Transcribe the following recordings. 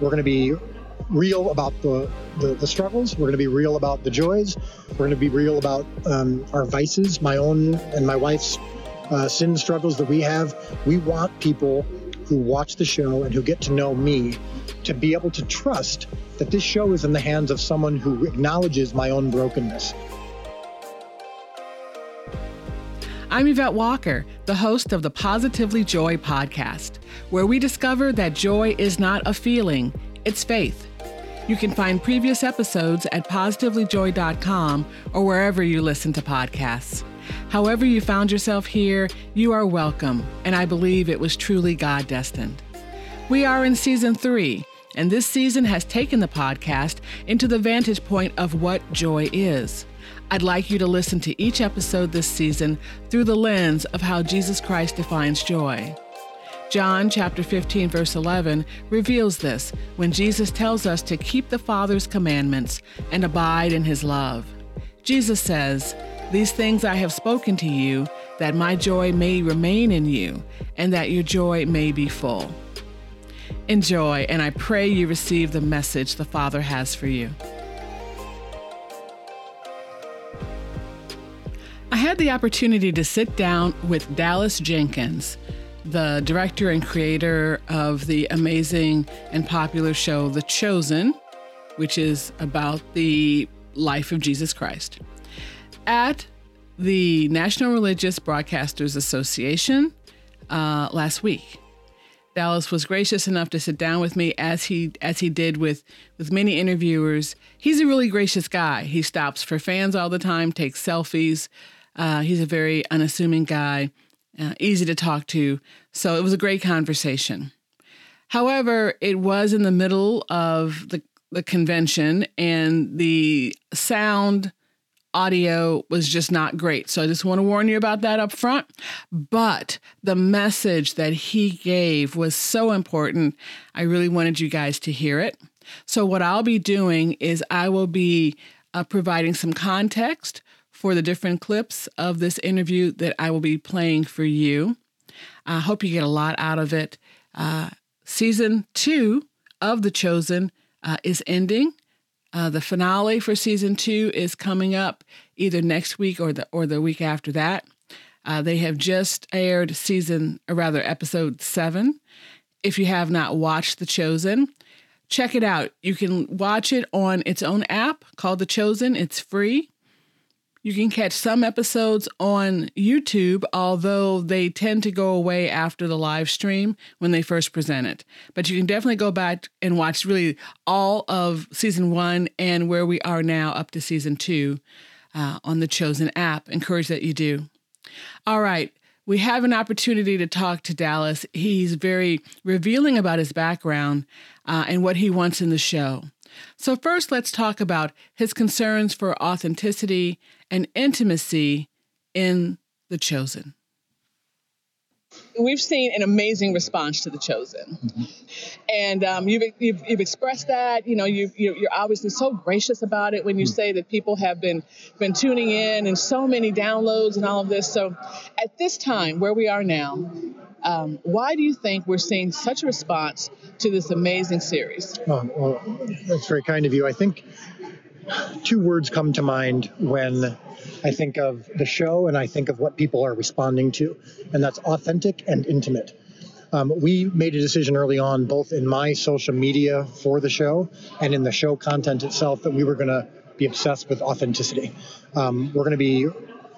We're going to be real about the, the, the struggles. We're going to be real about the joys. We're going to be real about um, our vices, my own and my wife's uh, sin struggles that we have. We want people who watch the show and who get to know me to be able to trust that this show is in the hands of someone who acknowledges my own brokenness. I'm Yvette Walker, the host of the Positively Joy podcast, where we discover that joy is not a feeling, it's faith. You can find previous episodes at positivelyjoy.com or wherever you listen to podcasts. However, you found yourself here, you are welcome, and I believe it was truly God destined. We are in season three, and this season has taken the podcast into the vantage point of what joy is. I'd like you to listen to each episode this season through the lens of how Jesus Christ defines joy. John chapter 15 verse 11 reveals this when Jesus tells us to keep the Father's commandments and abide in his love. Jesus says, "These things I have spoken to you that my joy may remain in you and that your joy may be full." Enjoy, and I pray you receive the message the Father has for you. Had the opportunity to sit down with Dallas Jenkins, the director and creator of the amazing and popular show The Chosen, which is about the life of Jesus Christ, at the National Religious Broadcasters Association uh, last week. Dallas was gracious enough to sit down with me as he as he did with with many interviewers. He's a really gracious guy. He stops for fans all the time, takes selfies. Uh, he's a very unassuming guy, uh, easy to talk to. So it was a great conversation. However, it was in the middle of the, the convention, and the sound audio was just not great. So I just want to warn you about that up front. But the message that he gave was so important. I really wanted you guys to hear it. So, what I'll be doing is I will be uh, providing some context for the different clips of this interview that I will be playing for you. I hope you get a lot out of it. Uh, season two of The Chosen uh, is ending. Uh, the finale for season two is coming up either next week or the or the week after that. Uh, they have just aired season, or rather, episode seven. If you have not watched The Chosen, check it out. You can watch it on its own app called The Chosen. It's free. You can catch some episodes on YouTube, although they tend to go away after the live stream when they first present it. But you can definitely go back and watch really all of season one and where we are now up to season two uh, on the Chosen app. Encourage that you do. All right. We have an opportunity to talk to Dallas. He's very revealing about his background uh, and what he wants in the show. So, first, let's talk about his concerns for authenticity and intimacy in The Chosen. We've seen an amazing response to The Chosen. Mm-hmm. And um, you've, you've, you've, expressed that. You know, you, you're obviously so gracious about it when you mm-hmm. say that people have been, been tuning in and so many downloads and all of this. So, at this time, where we are now, um, why do you think we're seeing such a response to this amazing series? Oh, well, that's very kind of you. I think two words come to mind when I think of the show and I think of what people are responding to, and that's authentic and intimate. Um, we made a decision early on, both in my social media for the show and in the show content itself, that we were going to be obsessed with authenticity. Um, we're going to be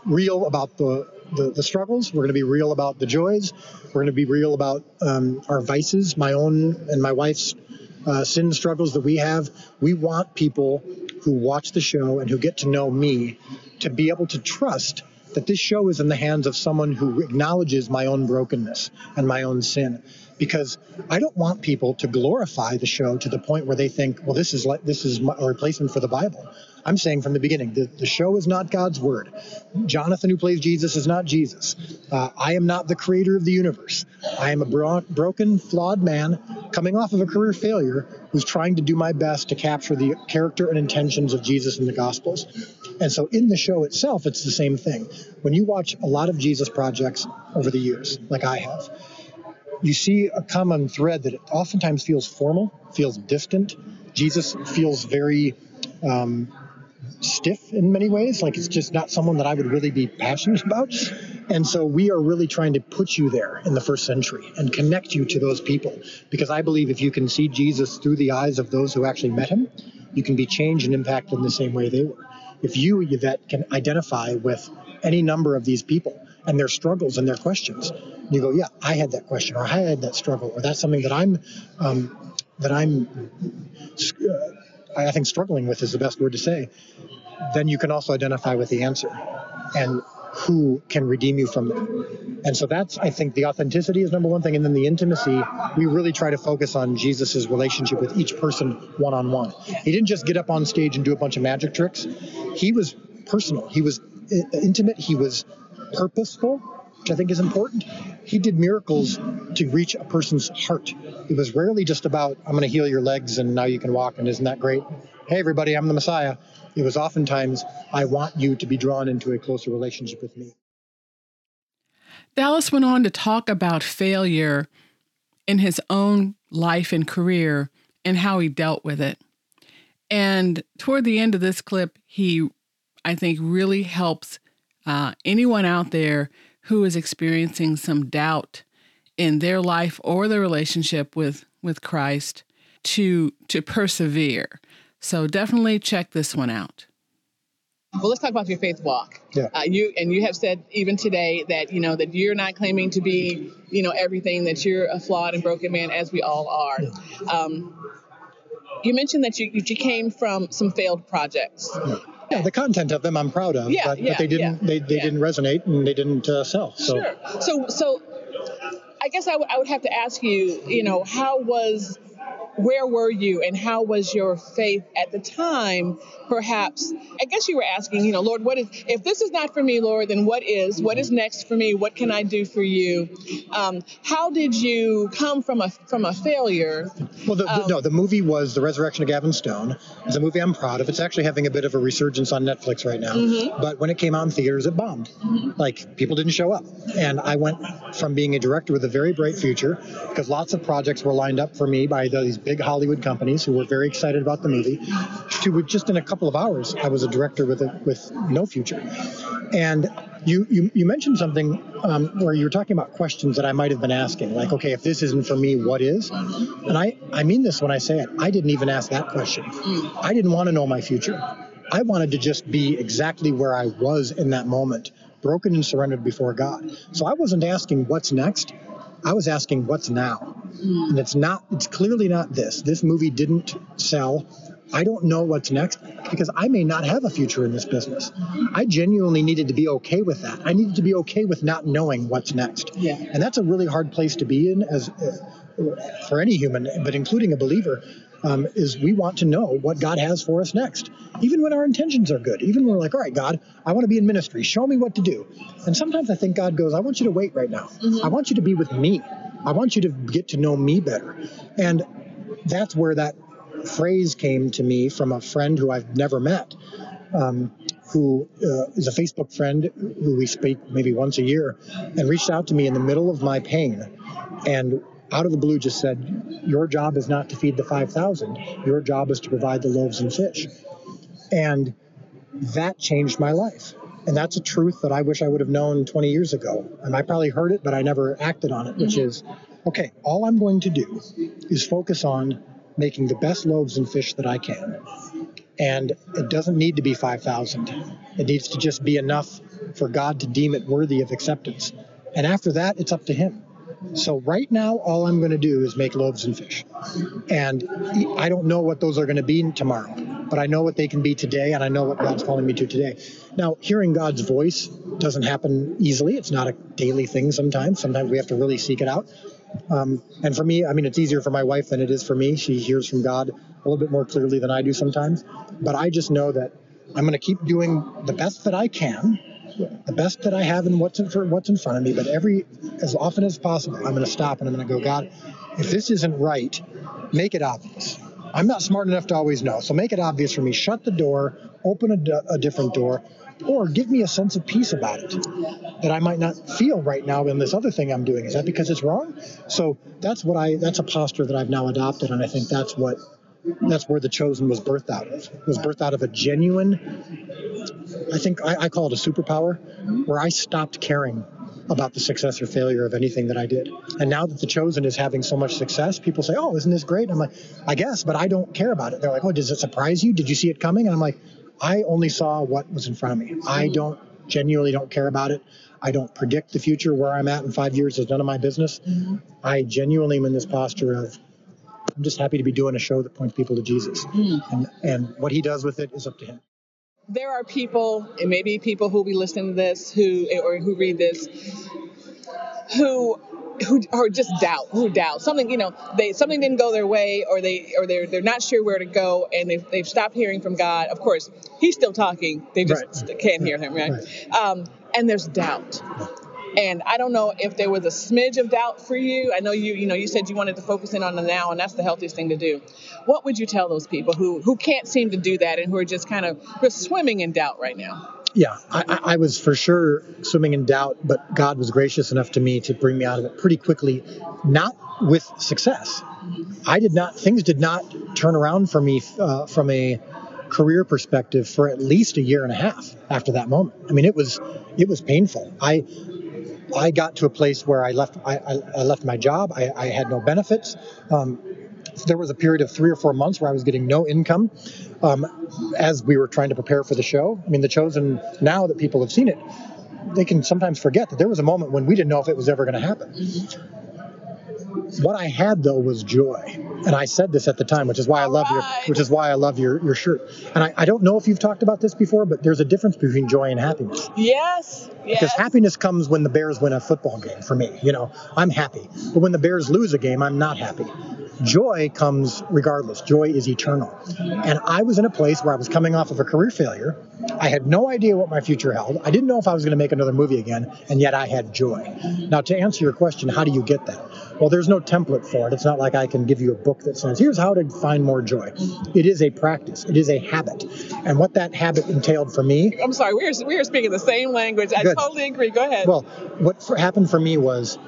real about the, the, the struggles. We're going to be real about the joys. We're going to be real about um, our vices, my own and my wife's uh, sin struggles that we have. We want people who watch the show and who get to know me to be able to trust that this show is in the hands of someone who acknowledges my own brokenness and my own sin because I don't want people to glorify the show to the point where they think, well, this is like this is a replacement for the Bible. I'm saying from the beginning, the, the show is not God's word. Jonathan, who plays Jesus, is not Jesus. Uh, I am not the creator of the universe. I am a bro- broken, flawed man coming off of a career failure who's trying to do my best to capture the character and intentions of Jesus in the Gospels. And so in the show itself, it's the same thing. When you watch a lot of Jesus projects over the years, like I have, you see a common thread that oftentimes feels formal, feels distant. Jesus feels very um, stiff in many ways, like it's just not someone that I would really be passionate about. And so we are really trying to put you there in the first century and connect you to those people. Because I believe if you can see Jesus through the eyes of those who actually met him, you can be changed and impacted in the same way they were. If you, Yvette, can identify with any number of these people and their struggles and their questions, you go, yeah, I had that question, or I had that struggle, or that's something that I'm um, that I'm, uh, I think, struggling with is the best word to say. Then you can also identify with the answer, and who can redeem you from it. And so that's, I think, the authenticity is number one thing. And then the intimacy, we really try to focus on Jesus's relationship with each person one on one. He didn't just get up on stage and do a bunch of magic tricks, he was personal, he was intimate, he was purposeful, which I think is important. He did miracles to reach a person's heart. It was rarely just about, I'm going to heal your legs and now you can walk, and isn't that great? Hey, everybody, I'm the Messiah. It was oftentimes, I want you to be drawn into a closer relationship with me. Dallas went on to talk about failure in his own life and career and how he dealt with it. And toward the end of this clip, he, I think, really helps uh, anyone out there who is experiencing some doubt in their life or their relationship with with Christ to to persevere. So definitely check this one out. Well, let's talk about your faith walk. Yeah. Uh, you and you have said even today that you know that you're not claiming to be you know everything that you're a flawed and broken man as we all are. Yeah. Um, you mentioned that you you came from some failed projects. Yeah. Yeah the content of them I'm proud of, yeah, but, yeah, but they didn't yeah, they, they didn't resonate and they didn't uh, sell. So. Sure. So so I guess I, w- I would have to ask you, you know, how was where were you and how was your faith at the time perhaps? I guess you were asking you know lord what is if this is not for me lord then what is? What is next for me? What can i do for you? Um, how did you come from a from a failure? Well the, um, no the movie was the resurrection of gavin stone. It's a movie i'm proud of. It's actually having a bit of a resurgence on netflix right now. Mm-hmm. but when it came out in theaters it bombed. Mm-hmm. like people didn't show up. And i went from being a director with a very bright future because lots of projects were lined up for me by these big hollywood companies who were very excited about the movie to just in a couple couple of hours, I was a director with a, with no future. And you you, you mentioned something um, where you were talking about questions that I might have been asking, like, okay, if this isn't for me, what is? And I I mean this when I say it. I didn't even ask that question. I didn't want to know my future. I wanted to just be exactly where I was in that moment, broken and surrendered before God. So I wasn't asking what's next. I was asking what's now. And it's not, it's clearly not this. This movie didn't sell. I don't know what's next because I may not have a future in this business. I genuinely needed to be okay with that. I needed to be okay with not knowing what's next. Yeah. And that's a really hard place to be in as uh, for any human, but including a believer. Um, is we want to know what God has for us next, even when our intentions are good. Even when we're like, all right, God, I want to be in ministry. Show me what to do. And sometimes I think God goes, I want you to wait right now. Mm-hmm. I want you to be with me. I want you to get to know me better. And that's where that phrase came to me from a friend who I've never met, um, who uh, is a Facebook friend who we speak maybe once a year, and reached out to me in the middle of my pain, and out of the blue just said, "Your job is not to feed the 5,000. Your job is to provide the loaves and fish," and that changed my life. And that's a truth that I wish I would have known 20 years ago. And I probably heard it, but I never acted on it, which mm-hmm. is okay, all I'm going to do is focus on making the best loaves and fish that I can. And it doesn't need to be 5,000. It needs to just be enough for God to deem it worthy of acceptance. And after that, it's up to Him. So right now, all I'm going to do is make loaves and fish. And I don't know what those are going to be tomorrow, but I know what they can be today, and I know what God's calling me to today. Now, hearing God's voice doesn't happen easily. It's not a daily thing sometimes. Sometimes we have to really seek it out. Um, and for me, I mean, it's easier for my wife than it is for me. She hears from God a little bit more clearly than I do sometimes. But I just know that I'm going to keep doing the best that I can, the best that I have and what's in, for what's in front of me. But every as often as possible, I'm going to stop and I'm going to go, God, if this isn't right, make it obvious. I'm not smart enough to always know. So make it obvious for me. Shut the door, open a, a different door, or give me a sense of peace about it that I might not feel right now in this other thing I'm doing. Is that because it's wrong? So that's what I that's a posture that I've now adopted, and I think that's what that's where the chosen was birthed out of. Was birthed out of a genuine. I think I, I call it a superpower, where I stopped caring about the success or failure of anything that I did. And now that The Chosen is having so much success, people say, "Oh, isn't this great?" I'm like, "I guess," but I don't care about it. They're like, "Oh, does it surprise you? Did you see it coming?" And I'm like, "I only saw what was in front of me. I don't genuinely don't care about it. I don't predict the future. Where I'm at in five years is none of my business. Mm-hmm. I genuinely am in this posture of." I'm just happy to be doing a show that points people to Jesus. Mm. And, and what he does with it is up to him there are people, and maybe people who will be listening to this, who or who read this, who who are just doubt, who doubt something. You know, they something didn't go their way, or they or they're they're not sure where to go, and they've, they've stopped hearing from God. Of course, He's still talking; they just right. can't hear Him, right? right. Um, and there's doubt. And I don't know if there was a smidge of doubt for you. I know you, you know, you said you wanted to focus in on the now, and that's the healthiest thing to do. What would you tell those people who who can't seem to do that and who are just kind of swimming in doubt right now? Yeah, I, I was for sure swimming in doubt, but God was gracious enough to me to bring me out of it pretty quickly, not with success. I did not; things did not turn around for me uh, from a career perspective for at least a year and a half after that moment. I mean, it was it was painful. I I got to a place where I left I, I left my job. I, I had no benefits. Um, there was a period of three or four months where I was getting no income um, as we were trying to prepare for the show. I mean, The Chosen, now that people have seen it, they can sometimes forget that there was a moment when we didn't know if it was ever going to happen. What I had though was joy, and I said this at the time, which is why I love your, which is why I love your your shirt. And I, I don't know if you've talked about this before, but there's a difference between joy and happiness. Yes, yes. Because happiness comes when the Bears win a football game. For me, you know, I'm happy, but when the Bears lose a game, I'm not happy joy comes regardless. Joy is eternal. And I was in a place where I was coming off of a career failure. I had no idea what my future held. I didn't know if I was going to make another movie again, and yet I had joy. Now, to answer your question, how do you get that? Well, there's no template for it. It's not like I can give you a book that says, here's how to find more joy. It is a practice, it is a habit. And what that habit entailed for me. I'm sorry, we are, we are speaking the same language. I Good. totally agree. Go ahead. Well, what for, happened for me was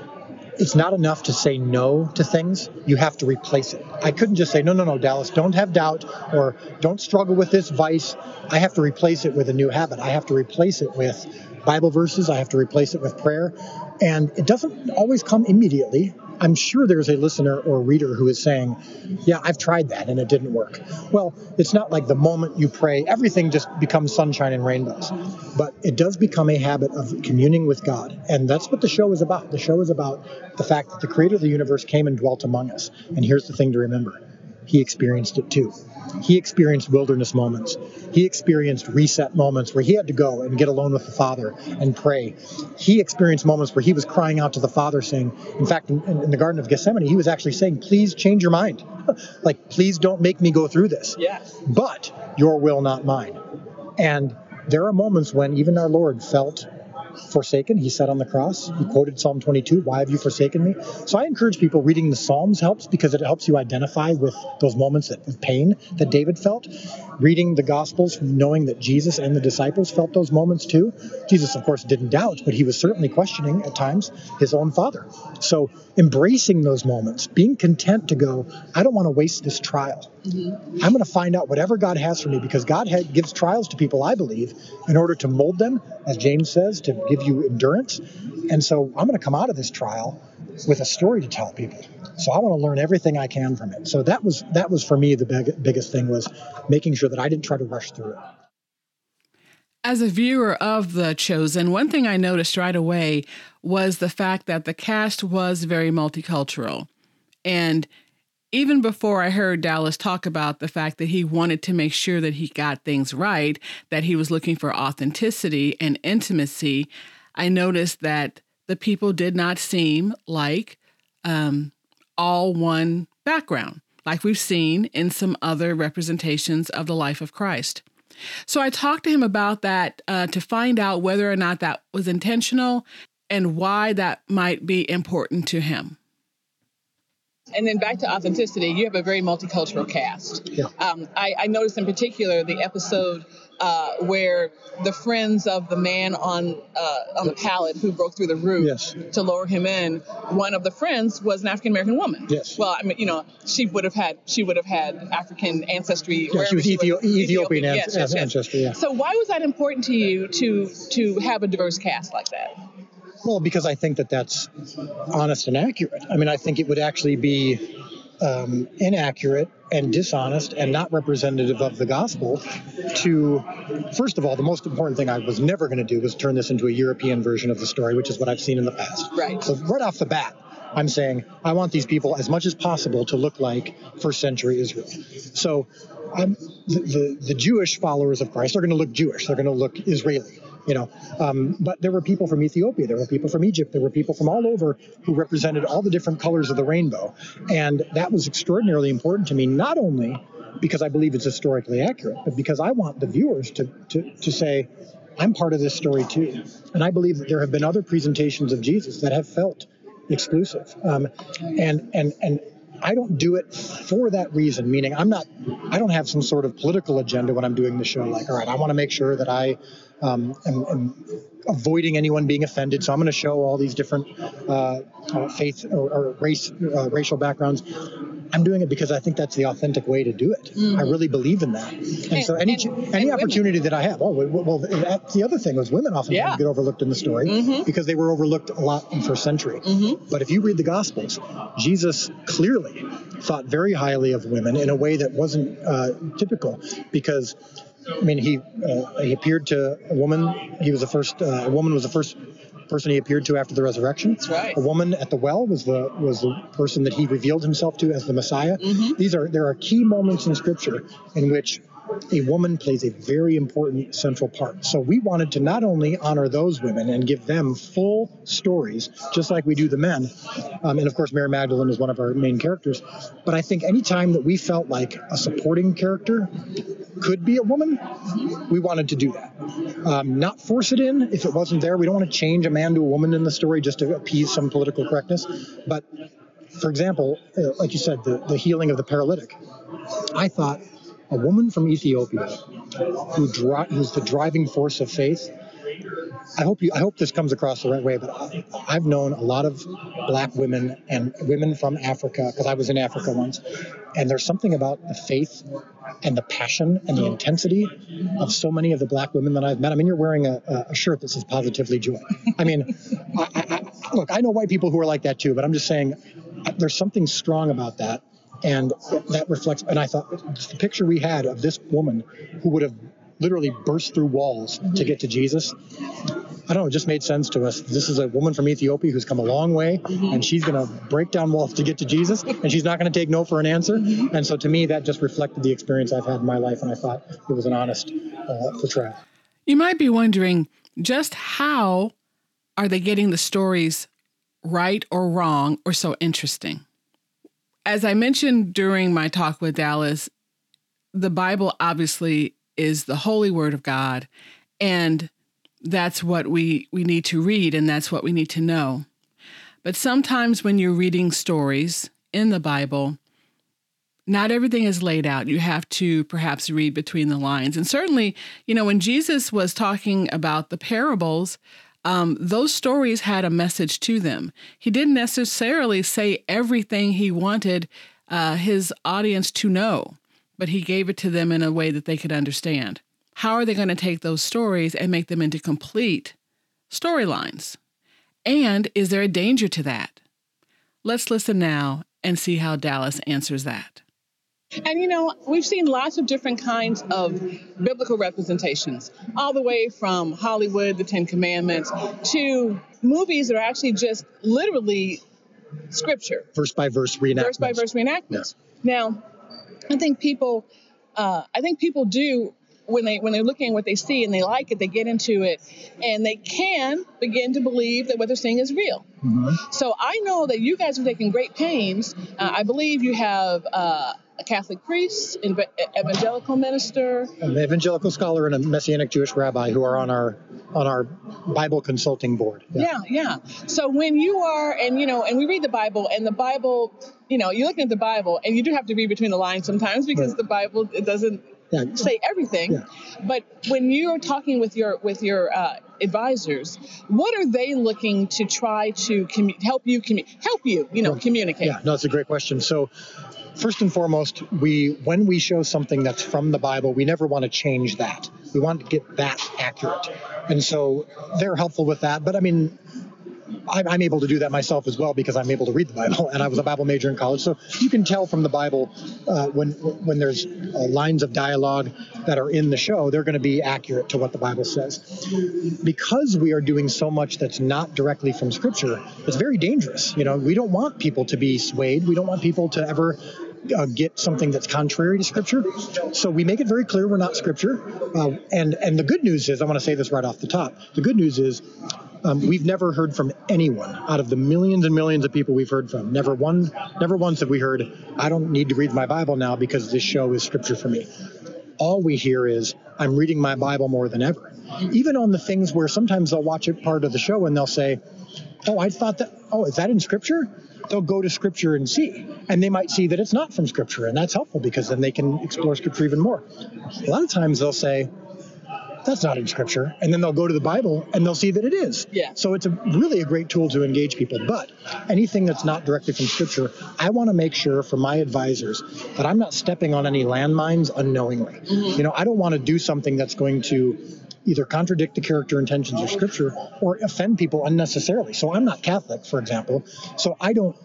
it's not enough to say no to things. You have to replace it. I couldn't just say, no, no, no, Dallas, don't have doubt or don't struggle with this vice. I have to replace it with a new habit. I have to replace it with Bible verses. I have to replace it with prayer. And it doesn't always come immediately. I'm sure there's a listener or reader who is saying, Yeah, I've tried that and it didn't work. Well, it's not like the moment you pray, everything just becomes sunshine and rainbows. But it does become a habit of communing with God. And that's what the show is about. The show is about the fact that the creator of the universe came and dwelt among us. And here's the thing to remember he experienced it too. He experienced wilderness moments. He experienced reset moments where he had to go and get alone with the Father and pray. He experienced moments where he was crying out to the Father, saying, in fact, in, in the Garden of Gethsemane, he was actually saying, Please change your mind. like, please don't make me go through this. Yes. But your will, not mine. And there are moments when even our Lord felt forsaken. He said on the cross, he quoted Psalm 22, Why have you forsaken me? So I encourage people reading the Psalms helps because it helps you identify with those moments of pain that David felt. Reading the Gospels, knowing that Jesus and the disciples felt those moments too. Jesus, of course, didn't doubt, but he was certainly questioning at times his own Father. So embracing those moments, being content to go, I don't want to waste this trial. Mm-hmm. I'm going to find out whatever God has for me because God ha- gives trials to people, I believe, in order to mold them, as James says, to give you endurance. And so I'm going to come out of this trial with a story to tell people. So I want to learn everything I can from it. So that was that was for me the big, biggest thing was making sure that I didn't try to rush through it. As a viewer of The Chosen, one thing I noticed right away was the fact that the cast was very multicultural. And even before I heard Dallas talk about the fact that he wanted to make sure that he got things right, that he was looking for authenticity and intimacy, I noticed that the people did not seem like um, all one background, like we've seen in some other representations of the life of Christ. So I talked to him about that uh, to find out whether or not that was intentional and why that might be important to him. And then back to authenticity, you have a very multicultural cast. Yeah. Um, I, I noticed in particular the episode uh, where the friends of the man on uh, on the pallet who broke through the roof Yes. to lower him in, one of the friends was an African American woman. Yes. Well, I mean, you know, she would have had she would have had African ancestry. Yeah, she was Ethio- Ethiopian an- Yes, yes, yes. ancestry, yeah. So why was that important to you to to have a diverse cast like that? Well, because I think that that's honest and accurate. I mean, I think it would actually be um, inaccurate and dishonest and not representative of the gospel to, first of all, the most important thing I was never going to do was turn this into a European version of the story, which is what I've seen in the past. Right. So, right off the bat, I'm saying I want these people as much as possible to look like first century Israel. So, I'm, the, the, the Jewish followers of Christ are going to look Jewish, they're going to look Israeli you know um, but there were people from ethiopia there were people from egypt there were people from all over who represented all the different colors of the rainbow and that was extraordinarily important to me not only because i believe it's historically accurate but because i want the viewers to, to, to say i'm part of this story too and i believe that there have been other presentations of jesus that have felt exclusive um, and and and I don't do it for that reason, meaning I'm not, I don't have some sort of political agenda when I'm doing the show. Like, all right, I want to make sure that I um, am, am avoiding anyone being offended. So I'm going to show all these different uh, uh, faith or, or race, uh, racial backgrounds. I'm doing it because I think that's the authentic way to do it. I really believe in that. And, so any and- and any women. opportunity that I have, oh well, well the other thing was women often Yeah. get overlooked in the story because they were overlooked a lot in first century. But if you read the Gospels, Jesus clearly thought very highly of women in a way that wasn't uh, typical because. I mean, he uh, he appeared to a woman. He was the first. Uh, a woman was the first person he appeared to after the resurrection. That's right. A woman at the well was the was the person that he revealed himself to as the Messiah. These are there are key moments in Scripture in which a woman plays a very important central part. So we wanted to not only honor those women and give them full stories, just like we do the men, um, and of course Mary Magdalene is one of our main characters. But I think anytime that we felt like a supporting character could be a woman, we wanted to do that. Um, not force it in if it wasn't there. We don't want to change a man to a woman in the story just to appease some political correctness. But for example, uh, like you said, the, the healing of the paralytic. I thought a woman from Ethiopia who dri- who's the driving force of faith. I hope you. I hope this comes across the right way. But I, I've known a lot of black women and women from Africa because I was in Africa once, and there's something about the faith and the passion and the intensity of so many of the black women that I've met. I mean, you're wearing a, a- shirt that says "Positively Joy." I mean, I, I, I, look, I know white people who are like that too, but I'm just saying uh, there's something strong about that and that reflects and i thought the picture we had of this woman who would have literally burst through walls to get to jesus i don't know it just made sense to us. This is a woman from ethiopia who's come a long way and she's going to break down walls to get to jesus and she's not going to take no for an answer. And so to me that just reflected the experience i've had in my life and i thought it was an honest uh, portrayal You might be wondering just how are they getting the stories right or wrong or so interesting? As I mentioned during my talk with Dallas, the Bible obviously is the holy word of God and that's what we we need to read and that's what we need to know. But sometimes when you're reading stories in the Bible, not everything is laid out. You have to perhaps read between the lines. And certainly, you know, when Jesus was talking about the parables, um, those stories had a message to them. He didn't necessarily say everything he wanted uh, his audience to know, but he gave it to them in a way that they could understand. How are they going to take those stories and make them into complete storylines? And is there a danger to that? Let's listen now and see how Dallas answers that. And you know, we've seen lots of different kinds of biblical representations, all the way from Hollywood, the Ten Commandments, to movies that are actually just literally scripture, verse by verse reenactments verse by verse reenactments. Now, I think people, uh, I think people do when they when they're looking at what they see and they like it, they get into it, and they can begin to believe that what they're seeing is real. So I know that you guys are taking great pains. Uh, I believe you have uh, a Catholic priest, evangelical minister, an evangelical scholar, and a Messianic Jewish rabbi who are on our on our Bible consulting board. Yeah. yeah, yeah. So when you are, and you know, and we read the Bible, and the Bible, you know, you're looking at the Bible, and you do have to read between the lines sometimes because right. the Bible it doesn't yeah. say everything. Yeah. But when you're talking with your with your uh, advisors, what are they looking to try to commu- help you commu- help you, you know, communicate? Yeah, no, that's a great question. So first and foremost, we when we show something that's from the Bible, we never want to change that. We want to get that accurate. And so they're helpful with that. But I mean, I'm, able to do that myself as well because I'm able to read the Bible, and I was a Bible major in college. So you can tell from the Bible uh, when when there's uh, lines of dialogue that are in the show, they're going to be accurate to what the Bible says. Because we are doing so much that's not directly from Scripture, it's very dangerous. You know, we don't want people to be swayed. We don't want people to ever uh, get something that's contrary to Scripture. So we make it very clear we're not Scripture. Uh, and and the good news is, I want to say this right off the top. The good news is um, we've never heard from anyone out of the millions and millions of people we've heard from. Never one, never once have we heard, I don't need to read my Bible now because this show is scripture for me. All we hear is, I'm reading my Bible more than ever. Even on the things where sometimes they'll watch a part of the show and they'll say, Oh, I thought that, oh, is that in scripture? They'll go to scripture and see. And they might see that it's not from scripture. And that's helpful because then they can explore scripture even more. A lot of times they'll say, that's not in scripture. And then they'll go to the Bible and they'll see that it is. Yeah. So it's a really a great tool to engage people. But anything that's not directly from scripture, I want to make sure for my advisors that I'm not stepping on any landmines unknowingly. Mm-hmm. You know, I don't want to do something that's going to either contradict the character intentions of scripture or offend people unnecessarily. So I'm not Catholic, for example. So I don't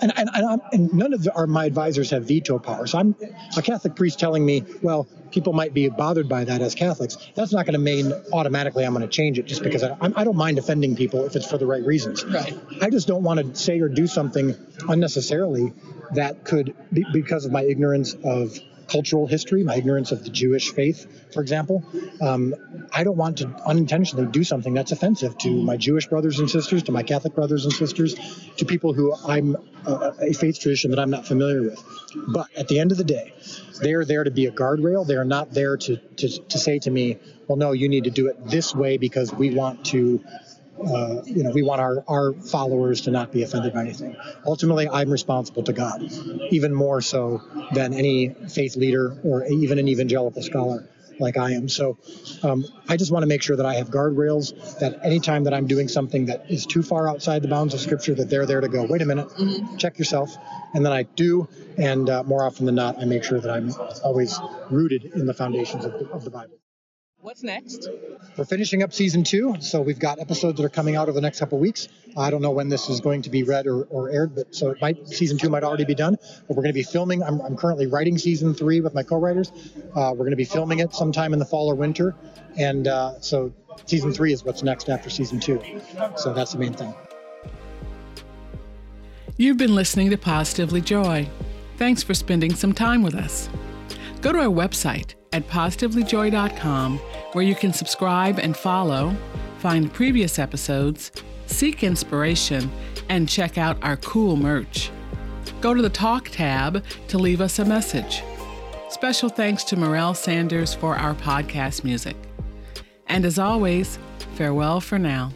and, and, and, and, none of our, my advisors have veto power. So I'm a Catholic priest telling me, well, people might be bothered by that as Catholics. That's not going to mean automatically I'm going to change it just because I, I don't mind offending people if it's for the right reasons. Right. I just don't want to say or do something unnecessarily that could, be, because of my ignorance of cultural history, my ignorance of the Jewish faith, for example. Um, I don't want to unintentionally do something that's offensive to my Jewish brothers and sisters, to my Catholic brothers and sisters, to people who I'm uh, a faith tradition that I'm not familiar with. But at the end of the day, they are there to be a guardrail. They are not there to, to, to say to me, well, no, you need to do it this way because we want to uh, you know, we want our, our followers to not be offended by anything. Ultimately, I'm responsible to God, even more so than any faith leader or even an evangelical scholar like I am. So um, I just want to make sure that I have guardrails that anytime that I'm doing something that is too far outside the bounds of Scripture, that they're there to go, wait a minute, check yourself. And then I do. And uh, more often than not, I make sure that I'm always rooted in the foundations of the, of the Bible. What's next? We're finishing up season two, so we've got episodes that are coming out over the next couple of weeks. I don't know when this is going to be read or, or aired, but so it might season two might already be done. But we're going to be filming. I'm, I'm currently writing season three with my co-writers. Uh, we're going to be filming it sometime in the fall or winter, and uh, so season three is what's next after season two. So that's the main thing. You've been listening to Positively Joy. Thanks for spending some time with us. Go to our website at positivelyjoy.com, where you can subscribe and follow, find previous episodes, seek inspiration, and check out our cool merch. Go to the Talk tab to leave us a message. Special thanks to Morel Sanders for our podcast music. And as always, farewell for now.